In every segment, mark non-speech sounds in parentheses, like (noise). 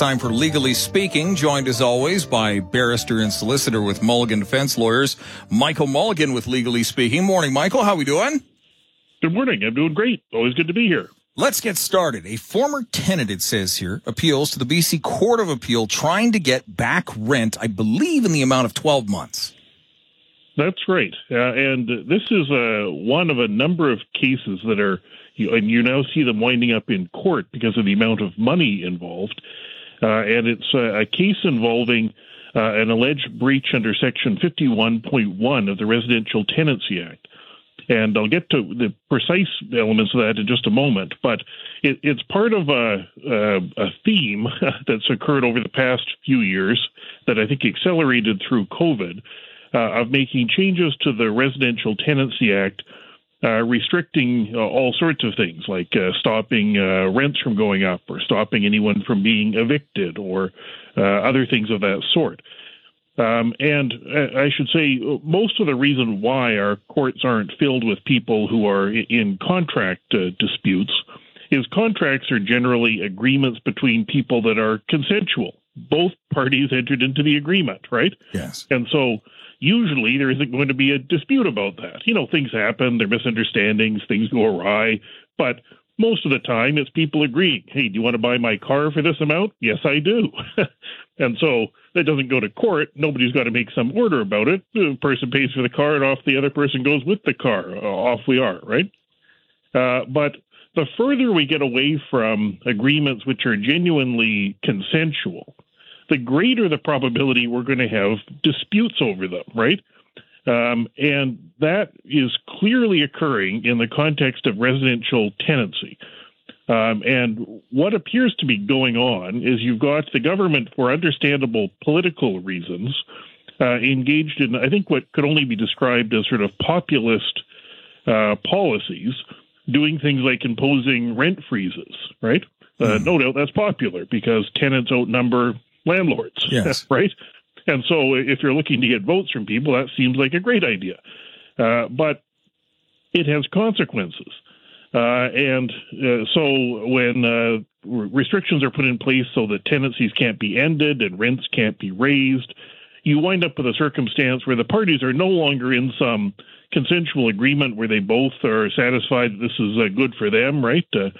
time for Legally Speaking, joined as always by barrister and solicitor with Mulligan Defense Lawyers, Michael Mulligan with Legally Speaking. Morning, Michael. How are we doing? Good morning. I'm doing great. Always good to be here. Let's get started. A former tenant, it says here, appeals to the BC Court of Appeal trying to get back rent, I believe, in the amount of 12 months. That's right. Uh, and this is uh, one of a number of cases that are, and you now see them winding up in court because of the amount of money involved. Uh, and it's a, a case involving uh, an alleged breach under Section 51.1 of the Residential Tenancy Act. And I'll get to the precise elements of that in just a moment. But it, it's part of a, a, a theme (laughs) that's occurred over the past few years that I think accelerated through COVID uh, of making changes to the Residential Tenancy Act. Uh, restricting uh, all sorts of things like uh, stopping uh, rents from going up or stopping anyone from being evicted or uh, other things of that sort. Um, and I should say, most of the reason why our courts aren't filled with people who are in contract uh, disputes is contracts are generally agreements between people that are consensual. Both parties entered into the agreement, right? Yes. And so usually there isn't going to be a dispute about that. You know, things happen, there are misunderstandings, things go awry, but most of the time it's people agreeing, hey, do you want to buy my car for this amount? Yes, I do. (laughs) and so that doesn't go to court. Nobody's got to make some order about it. The person pays for the car, and off the other person goes with the car. Uh, off we are, right? Uh, but the further we get away from agreements which are genuinely consensual, the greater the probability we're going to have disputes over them, right? Um, and that is clearly occurring in the context of residential tenancy. Um, and what appears to be going on is you've got the government, for understandable political reasons, uh, engaged in, I think, what could only be described as sort of populist uh, policies, doing things like imposing rent freezes, right? Uh, mm. No doubt that's popular because tenants outnumber landlords, (laughs) yes. right? And so if you're looking to get votes from people, that seems like a great idea. Uh, but it has consequences. Uh, and uh, so when uh, restrictions are put in place so that tenancies can't be ended and rents can't be raised, you wind up with a circumstance where the parties are no longer in some consensual agreement where they both are satisfied that this is uh, good for them, right? Uh,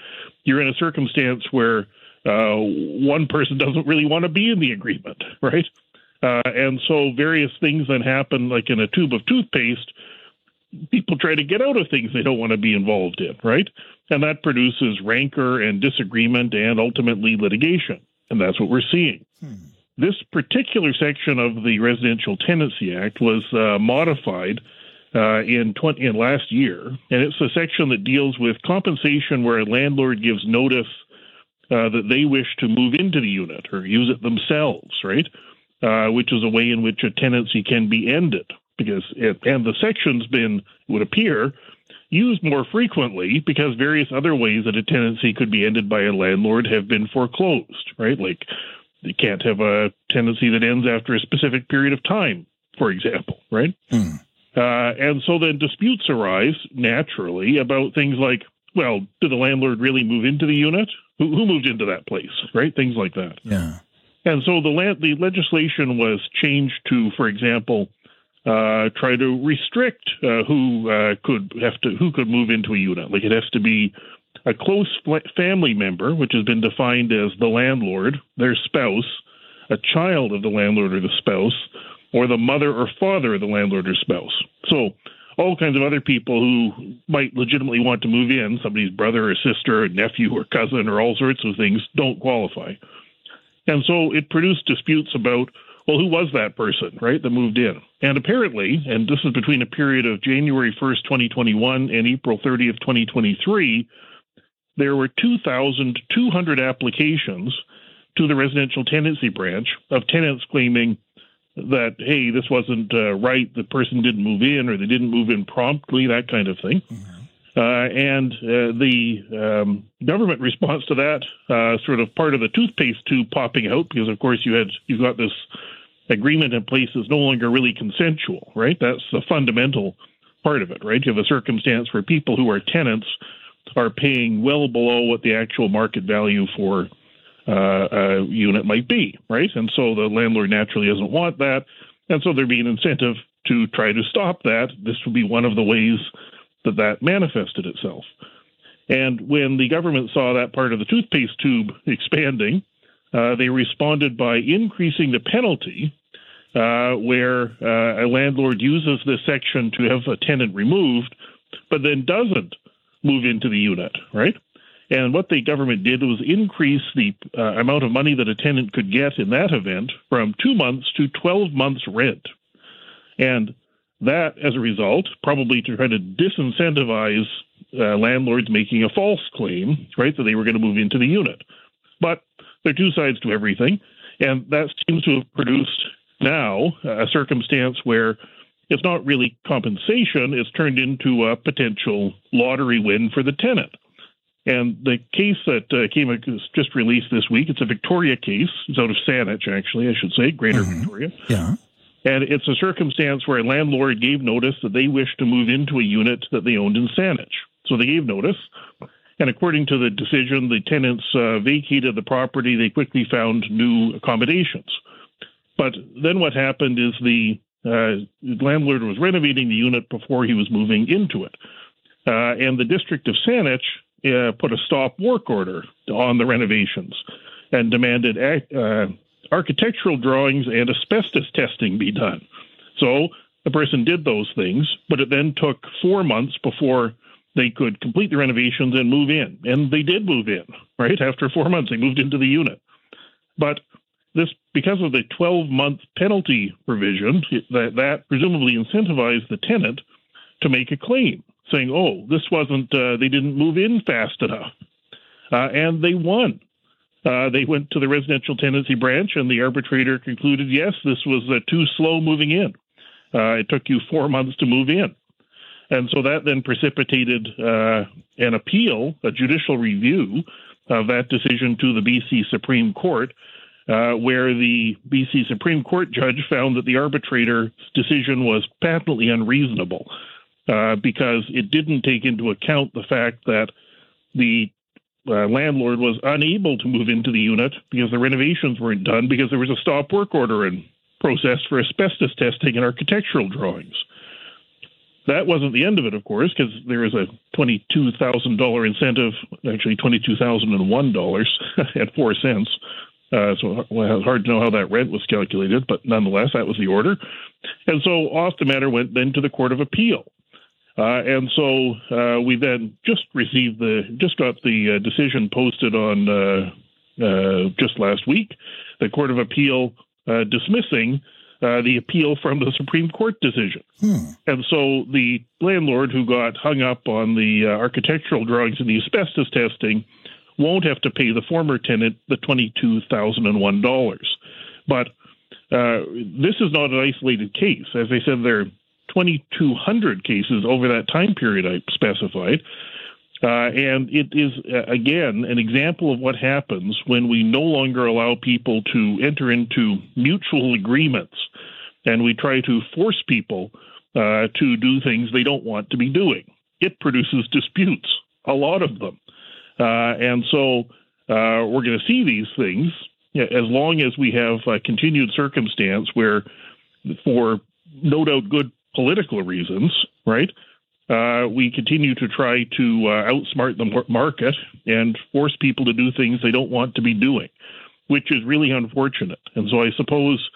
you're in a circumstance where uh, one person doesn't really want to be in the agreement, right? Uh, and so various things then happen, like in a tube of toothpaste, people try to get out of things they don't want to be involved in, right? And that produces rancor and disagreement and ultimately litigation. And that's what we're seeing. Hmm. This particular section of the Residential Tenancy Act was uh, modified uh, in, 20, in last year, and it's a section that deals with compensation where a landlord gives notice uh, that they wish to move into the unit or use it themselves, right? Uh, which is a way in which a tenancy can be ended. Because it, and the section's been would appear used more frequently because various other ways that a tenancy could be ended by a landlord have been foreclosed, right? Like you can't have a tenancy that ends after a specific period of time, for example, right? Mm. Uh, and so then disputes arise naturally about things like, well, did the landlord really move into the unit? Who, who moved into that place, right? Things like that. Yeah. And so the land, the legislation was changed to, for example, uh, try to restrict uh, who uh, could have to who could move into a unit. Like it has to be a close family member, which has been defined as the landlord, their spouse, a child of the landlord or the spouse, or the mother or father of the landlord or spouse. So all kinds of other people who might legitimately want to move in, somebody's brother or sister, or nephew or cousin, or all sorts of things, don't qualify. And so it produced disputes about, well, who was that person, right, that moved in? And apparently, and this is between a period of January 1st, 2021 and April 30th, 2023, there were 2,200 applications to the residential tenancy branch of tenants claiming that, hey, this wasn't uh, right, the person didn't move in or they didn't move in promptly, that kind of thing. Mm-hmm. Uh, and uh, the um, government response to that, uh, sort of part of the toothpaste tube popping out, because of course you had you've got this agreement in place that's no longer really consensual, right? That's the fundamental part of it, right? You have a circumstance where people who are tenants are paying well below what the actual market value for uh, unit might be, right? And so the landlord naturally doesn't want that. And so there'd be an incentive to try to stop that. This would be one of the ways that that manifested itself. And when the government saw that part of the toothpaste tube (laughs) expanding, uh, they responded by increasing the penalty uh, where uh, a landlord uses this section to have a tenant removed, but then doesn't move into the unit, right? And what the government did was increase the uh, amount of money that a tenant could get in that event from two months to 12 months rent. And that, as a result, probably to try to disincentivize uh, landlords making a false claim, right, that they were going to move into the unit. But there are two sides to everything, and that seems to have produced now a circumstance where it's not really compensation, it's turned into a potential lottery win for the tenant. And the case that uh, came just released this week, it's a Victoria case. It's out of Saanich, actually, I should say, Greater mm-hmm. Victoria. Yeah. And it's a circumstance where a landlord gave notice that they wished to move into a unit that they owned in Saanich. So they gave notice. And according to the decision, the tenants uh, vacated the property. They quickly found new accommodations. But then what happened is the uh, landlord was renovating the unit before he was moving into it. Uh, and the district of Saanich uh, put a stop work order on the renovations and demanded uh, architectural drawings and asbestos testing be done. So the person did those things, but it then took four months before they could complete the renovations and move in. And they did move in, right? (laughs) After four months, they moved into the unit. But this, because of the 12 month penalty provision, that, that presumably incentivized the tenant to make a claim saying, oh, this wasn't, uh, they didn't move in fast enough. Uh, and they won. Uh, they went to the residential tenancy branch, and the arbitrator concluded, yes, this was uh, too slow moving in. Uh, it took you four months to move in. And so that then precipitated uh, an appeal, a judicial review of that decision to the BC Supreme Court, uh, where the BC Supreme Court judge found that the arbitrator's decision was patently unreasonable uh, because it didn't take into account the fact that the uh, landlord was unable to move into the unit because the renovations weren't done because there was a stop work order in process for asbestos testing and architectural drawings. That wasn't the end of it, of course, because there is a twenty-two thousand dollar incentive, actually twenty-two thousand and one dollars (laughs) and four cents. Uh, so well, hard to know how that rent was calculated, but nonetheless, that was the order. And so off the matter went then to the Court of Appeal. Uh, and so uh, we then just received the, just got the uh, decision posted on uh, uh, just last week, the Court of Appeal uh, dismissing the appeal from the Supreme Court decision. Hmm. And so the landlord who got hung up on the architectural drawings and the asbestos testing won't have to pay the former tenant the $22,001. But this is not an isolated case. As I said, there 2,200 cases over that time period I specified. Uh, and it is, uh, again, an example of what happens when we no longer allow people to enter into mutual agreements and we try to force people uh, to do things they don't want to be doing. It produces disputes, a lot of them. Uh, and so uh, we're going to see these things as long as we have a continued circumstance where, for no doubt good political reasons, right? Uh, we continue to try to uh, outsmart the market and force people to do things they don't want to be doing, which is really unfortunate. And so I suppose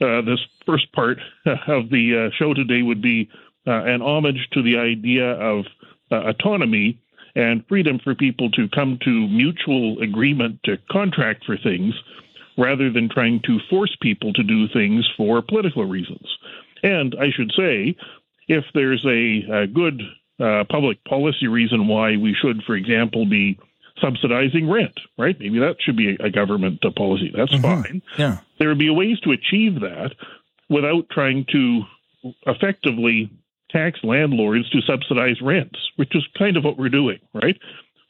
uh, this first part (laughs) of the uh, show today would be uh, an homage to the idea of uh, autonomy and freedom for people to come to mutual agreement to contract for things rather than trying to force people to do things for political reasons. And I should say, if there's a, a good uh, public policy reason why we should, for example, be subsidizing rent, right? Maybe that should be a, government uh, policy. That's mm-hmm. fine. Yeah. There would be ways to achieve that without trying to effectively tax landlords to subsidize rents, which is kind of what we're doing, right?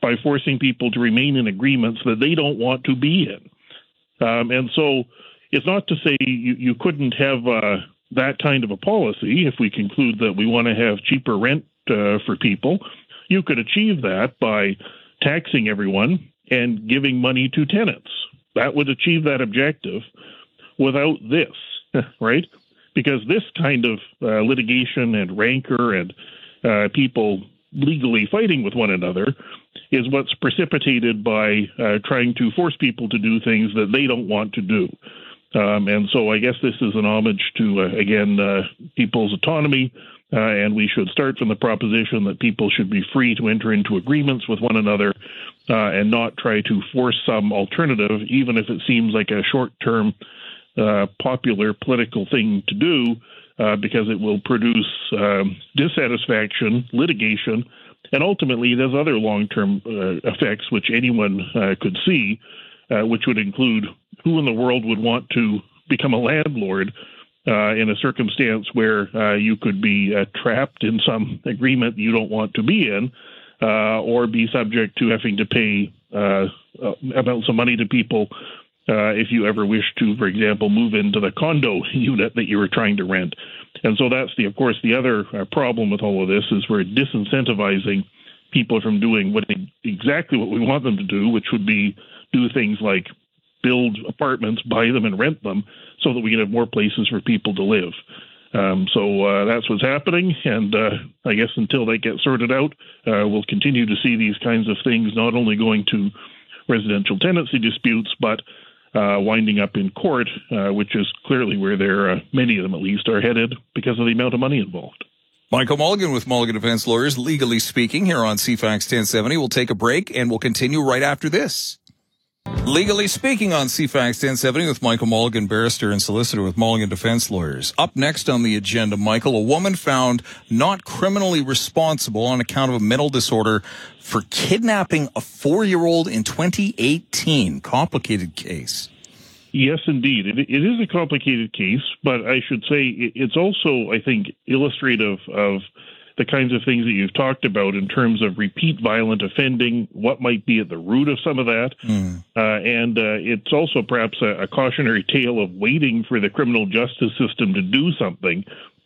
By forcing people to remain in agreements that they don't want to be in. Um, and so it's not to say you, you couldn't have uh, that kind of a policy, if we conclude that we want to have cheaper rent uh, for people, you could achieve that by taxing everyone and giving money to tenants. that would achieve that objective without this, right? Because this kind of uh, litigation and rancor and uh, people legally fighting with one another is what's precipitated by uh, trying to force people to do things that they don't want to do. Um, and so I guess this is an homage to, uh, again, uh, people's autonomy. Uh, and we should start from the proposition that people should be free to enter into agreements with one another uh, and not try to force some alternative, even if it seems like a short term uh, popular political thing to do, uh, because it will produce um, dissatisfaction, litigation, and ultimately there's other long term effects which anyone could see, which would include who in the world would want to become a landlord uh, in a circumstance where uh, you could be uh, trapped in some agreement you don't want to be in, uh, or be subject to having to pay uh, uh, amounts of money to people if you ever wish to, for example, move into the condo (laughs) unit that you were trying to rent. And so that's the, of course, the other problem with all of this is we're disincentivizing people from doing what exactly what we want them to do, which would be do things like build apartments, buy them, and rent them so that we can have more places for people to live. Um, so uh, that's what's happening, and uh, I guess until they get sorted out, uh, we'll continue to see these kinds of things not only going to residential tenancy disputes, but uh, winding up in court, uh, which is clearly where uh, many of them at least, are headed because of the amount of money involved. Michael Mulligan with Mulligan Defense Lawyers, legally speaking, here on CFAX 1070. We'll take a break and we'll continue right after this. Legally speaking on CFAX 1070 with Michael Mulligan, barrister and solicitor with Mulligan Defense Lawyers. Up next on the agenda, Michael, a woman found not criminally responsible on account of a mental disorder for kidnapping a four-year-old in 2018. Complicated case. Yes, indeed. It, it is a complicated case, but I should say it's also, I think, illustrative of the kinds of things that you've talked about in terms of repeat violent offending, what might be at the root of some of that. Mm. Uh, and uh, it's also perhaps a, a, cautionary tale of waiting for the criminal justice system to do something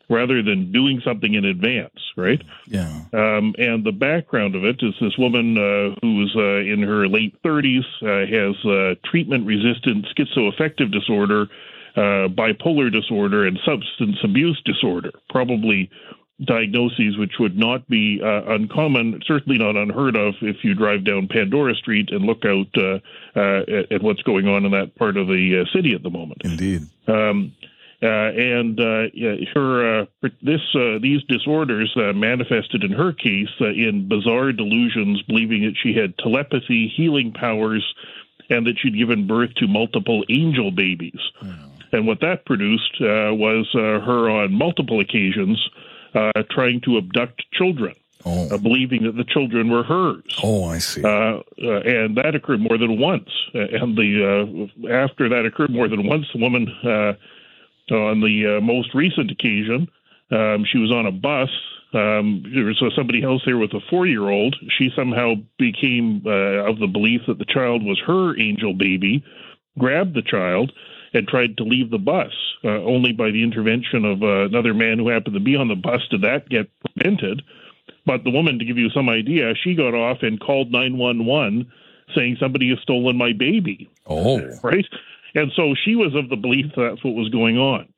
rather than doing something in advance, right? Yeah. Um, and the background of it is this woman uh, who's uh, in her late 30s, uh, has uh, treatment resistant schizoaffective disorder. bipolar disorder and substance abuse disorder, probably diagnoses which would not be uh, uncommon, certainly not unheard of if you drive down Pandora Street and look out uh, uh, at, at, what's going on in that part of the uh, city at the moment. Indeed. Um, uh, and uh, her this these disorders manifested in her case in bizarre delusions, believing that she had telepathy, healing powers, and that she'd given birth to multiple angel babies. And what that produced was her on multiple occasions uh, trying to abduct children. Oh. Uh, believing that the children were hers. Oh, I see. Uh, uh and that occurred more than once. Uh, and the uh, after that occurred more than once, the woman on the most recent occasion, um, she was on a bus. Um, there was somebody else there with a four-year-old. She somehow became of the belief that the child was her angel baby, grabbed the child, and tried to leave the bus. Uh, only by the intervention of uh, another man who happened to be on the bus did that get prevented. But the woman, to give you some idea, she got off and called 911 saying somebody has stolen my baby. Oh. Right? And so she was of the belief that that's what was going on.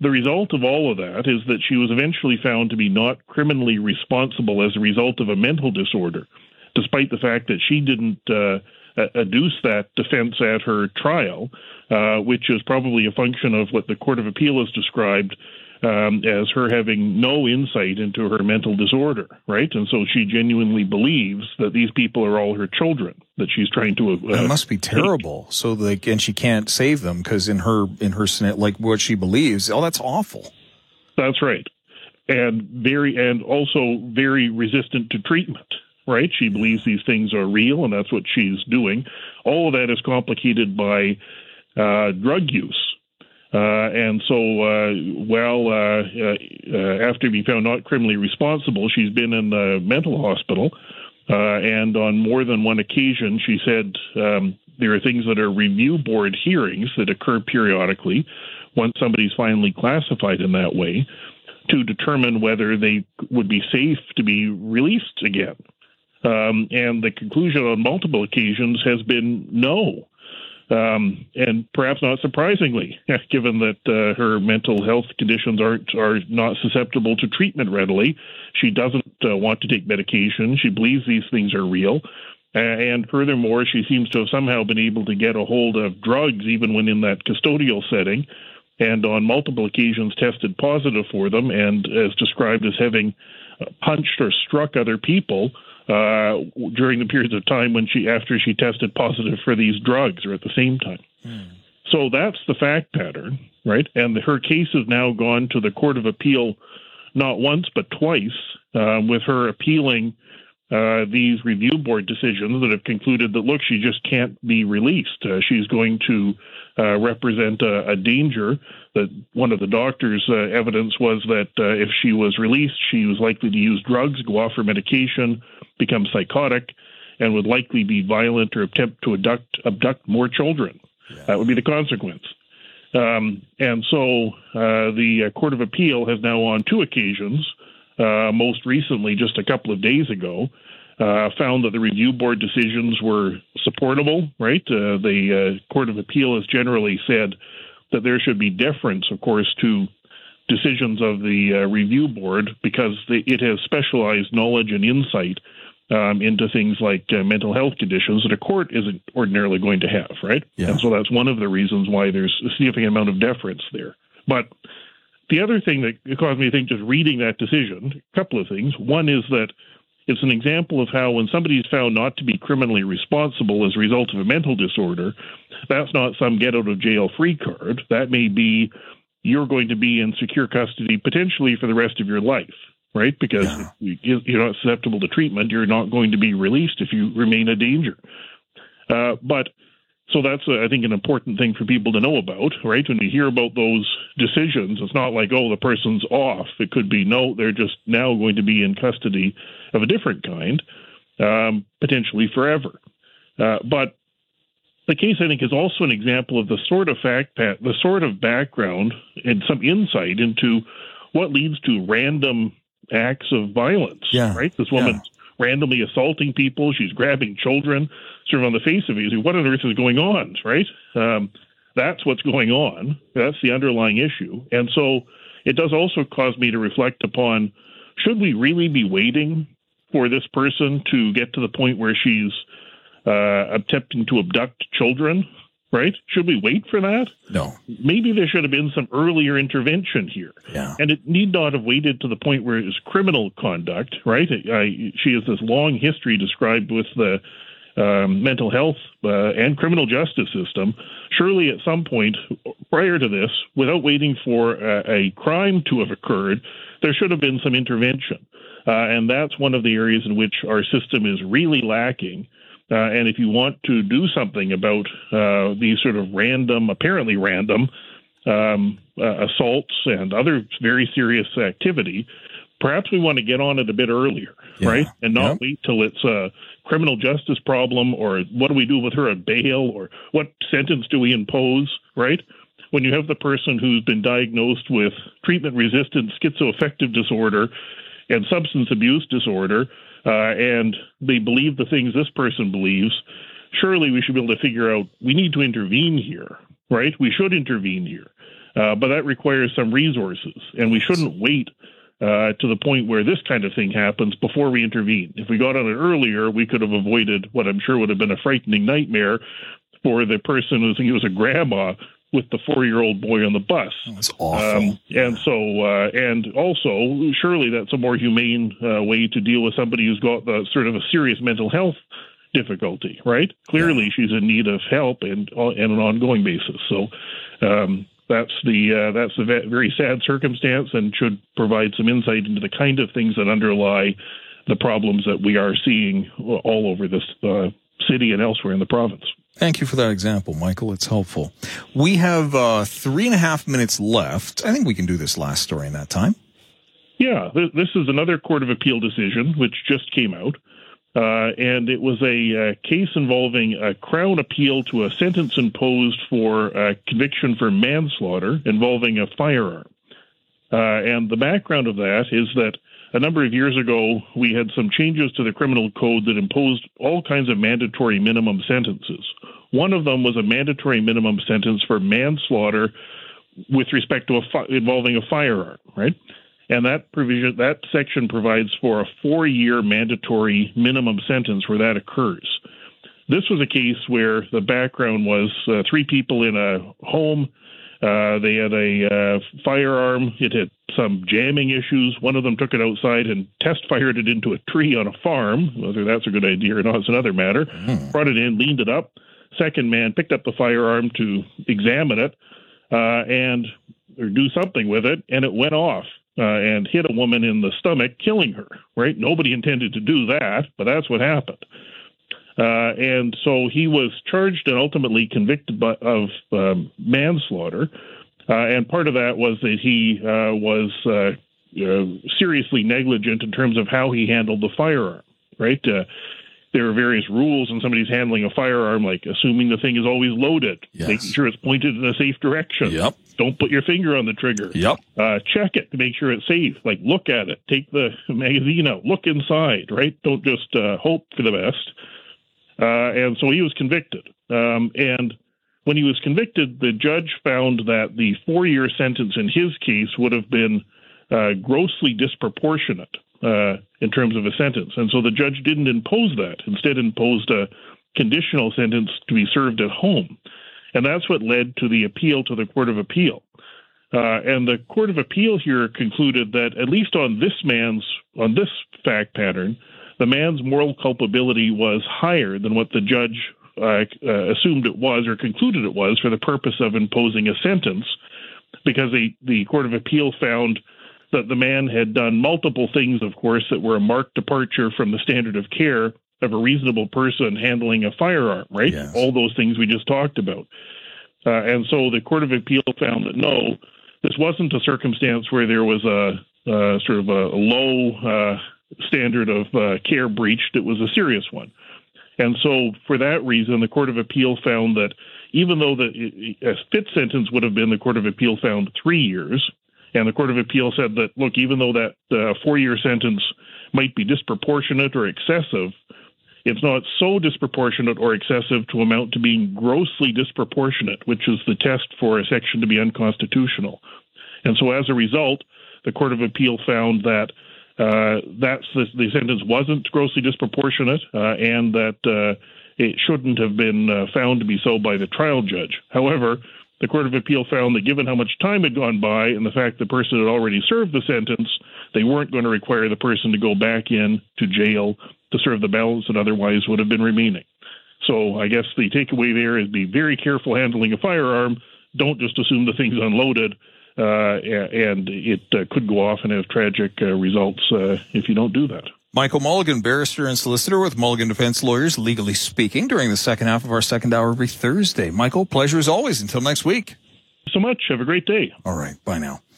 The result of all of that is that she was eventually found to be not criminally responsible as a result of a mental disorder, despite the fact that she didn't uh, adduce that defense at her trial. Uh, which is probably a function of what the Court of Appeal has described um, as her having no insight into her mental disorder, right? And so she genuinely believes that these people are all her children that she's trying to. Uh, must be terrible. So like, and she can't save them because in her in her like what she believes. Oh, that's awful. That's right, and very and also very resistant to treatment. Right? She believes these things are real, and that's what she's doing. All of that is complicated by uh, drug use. Uh, and so, uh, well, uh, uh, after being found not criminally responsible, she's been in the mental hospital. Uh, and on more than one occasion, she said um, there are things that are review board hearings that occur periodically once somebody's finally classified in that way to determine whether they would be safe to be released again. Um, and the conclusion on multiple occasions has been no. Um, and perhaps not surprisingly, (laughs) given that uh, her mental health conditions aren't are not susceptible to treatment readily, she doesn't uh, want to take medication. She believes these things are real, and furthermore, she seems to have somehow been able to get a hold of drugs even when in that custodial setting, and on multiple occasions tested positive for them, and as described as having punched or struck other people uh, during the periods of time when she after she tested positive for these drugs or at the same time. Mm. So that's the fact pattern, right? And her case has now gone to the Court of Appeal not once but twice, uh, with her appealing uh, these review board decisions that have concluded that look, she just can't be released. Uh, she's going to uh, represent a, a, danger. That one of the doctor's uh, evidence was that uh, if she was released, she was likely to use drugs, go off her medication, become psychotic, and would likely be violent or attempt to abduct abduct more children. Yeah. That would be the consequence. Um, and so the Court of Appeal has now, on two occasions, uh, most recently, just a couple of days ago, uh, found that the review board decisions were supportable, right? Uh, the uh, Court of Appeal has generally said that there should be deference, of course, to decisions of the uh, review board because the, it has specialized knowledge and insight um, into things like uh, mental health conditions that a court isn't ordinarily going to have, right? Yeah. And so that's one of the reasons why there's a significant amount of deference there. But the other thing that caused me to think, just reading that decision, a couple of things. One is that it's an example of how when somebody is found not to be criminally responsible as a result of a mental disorder, that's not some get out of jail free card. That may be you're going to be in secure custody potentially for the rest of your life, right? Because yeah. you're not susceptible to treatment, you're not going to be released if you remain a danger. Uh, but so that's, uh, I think, an important thing for people to know about, right? When you hear about those decisions, it's not like, oh, the person's off. It could be, no, they're just now going to be in custody of a different kind, um, potentially forever. Uh, but the case, I think, is also an example of the sort of fact, that the sort of background and some insight into what leads to random acts of violence. Yeah. Right. This woman's yeah. Randomly assaulting people. She's grabbing children sort of on the face of it, what on earth is going on, right? Um, that's what's going on. That's the underlying issue. And so it does also cause me to reflect upon should we really be waiting for this person to get to the point where she's uh, attempting to abduct children? Right? Should we wait for that? No. Maybe there should have been some earlier intervention here. Yeah. And it need not have waited to the point where it's criminal conduct, right? I, she has this long history described with the um, mental health uh, and criminal justice system, surely at some point prior to this, without waiting for a, a crime to have occurred, there should have been some intervention. Uh, and that's one of the areas in which our system is really lacking. Uh, and if you want to do something about uh, these sort of random, apparently random, um, uh, assaults and other very serious activity, perhaps we want to get on it a bit earlier, yeah. right? And not yep. wait till it's a criminal justice problem or what do we do with her at bail or what sentence do we impose, right? When you have the person who's been diagnosed with treatment resistant schizoaffective disorder and substance abuse disorder, and they believe the things this person believes, surely we should be able to figure out we need to intervene here, right? We should intervene here. Uh, but that requires some resources, and we shouldn't wait uh, to the point where this kind of thing happens before we intervene. If we got on it earlier, we could have avoided what I'm sure would have been a frightening nightmare for the person who it was a grandma with the four-year-old boy on the bus. That's awful. Um, and so, uh, and also, surely that's a more humane uh, way to deal with somebody who's got the sort of a serious mental health difficulty, right? Clearly, yeah. she's in need of help and on an ongoing basis. So, um, that's the uh, that's a very sad circumstance and should provide some insight into the kind of things that underlie the problems that we are seeing all over this uh, city and elsewhere in the province. Thank you for that example, Michael. It's helpful. We have uh, three and a half minutes left. I think we can do this last story in that time. Yeah, this is another Court of Appeal decision which just came out. Uh, and it was a uh, case involving a Crown appeal to a sentence imposed for a conviction for manslaughter involving a firearm. Uh, and the background of that is that a number of years ago, we had some changes to the criminal code that imposed all kinds of mandatory minimum sentences. One of them was a mandatory minimum sentence for manslaughter with respect to a fi- involving a firearm, right? And that provision, that section provides for a four-year mandatory minimum sentence where that occurs. This was a case where the background was uh, three people in a home. Uh, they had a uh, firearm. It had some jamming issues. One of them took it outside and test fired it into a tree on a farm. Whether that's a good idea or not is another matter. Mm. Brought it in, leaned it up. Second man picked up the firearm to examine it uh, and or do something with it, and it went off. Uh, and hit a woman in the stomach, killing her. Right? Nobody intended to do that, but that's what happened. Uh, and so he was charged and ultimately convicted by, of um, manslaughter. Uh, and part of that was that he uh, was uh, uh, seriously negligent in terms of how he handled the firearm, right? Uh, there are various rules when somebody's handling a firearm, like assuming the thing is always loaded, yes. making sure it's pointed in a safe direction. Yep. Don't put your finger on the trigger. Yep. Uh, check it to make sure it's safe. Like look at it, take the (laughs) magazine out, look inside, right? Don't just uh, hope for the best. Uh, and so he was convicted. Um, and when he was convicted, the judge found that the four year sentence in his case would have been uh, grossly disproportionate uh, in terms of a sentence. And so the judge didn't impose that, instead, imposed a conditional sentence to be served at home. And that's what led to the appeal to the Court of Appeal. Uh, and the Court of Appeal here concluded that, at least on this man's, on this fact pattern, the man's moral culpability was higher than what the judge uh, uh, assumed it was or concluded it was for the purpose of imposing a sentence, because the, the Court of Appeal found that the man had done multiple things, of course, that were a marked departure from the standard of care of a reasonable person handling a firearm, right? Yes. All those things we just talked about. Uh, and so the Court of Appeal found that no, this wasn't a circumstance where there was a, a sort of a low uh, standard of uh, care breached. It was a serious one. And so, for that reason, the Court of Appeal found that even though the a fit sentence would have been, the Court of Appeal found three years, and the Court of Appeal said that look, even though that uh, four-year sentence might be disproportionate or excessive, it's not so disproportionate or excessive to amount to being grossly disproportionate, which is the test for a section to be unconstitutional. And so, as a result, the Court of Appeal found that uh, that's the, the, sentence wasn't grossly disproportionate, uh, and that uh, it shouldn't have been uh, found to be so by the trial judge. However, the Court of Appeal found that given how much time had gone by and the fact the person had already served the sentence, they weren't going to require the person to go back in to jail to serve the balance that otherwise would have been remaining. So I guess the takeaway there is be very careful handling a firearm. Don't just assume the thing's unloaded and it uh, could go off and have tragic uh, results if you don't do that. Michael Mulligan, barrister and solicitor with Mulligan Defense Lawyers, legally speaking, during the second half of our second hour every Thursday. Michael, pleasure as always. Until next week. So much. Have a great day. All right. Bye now.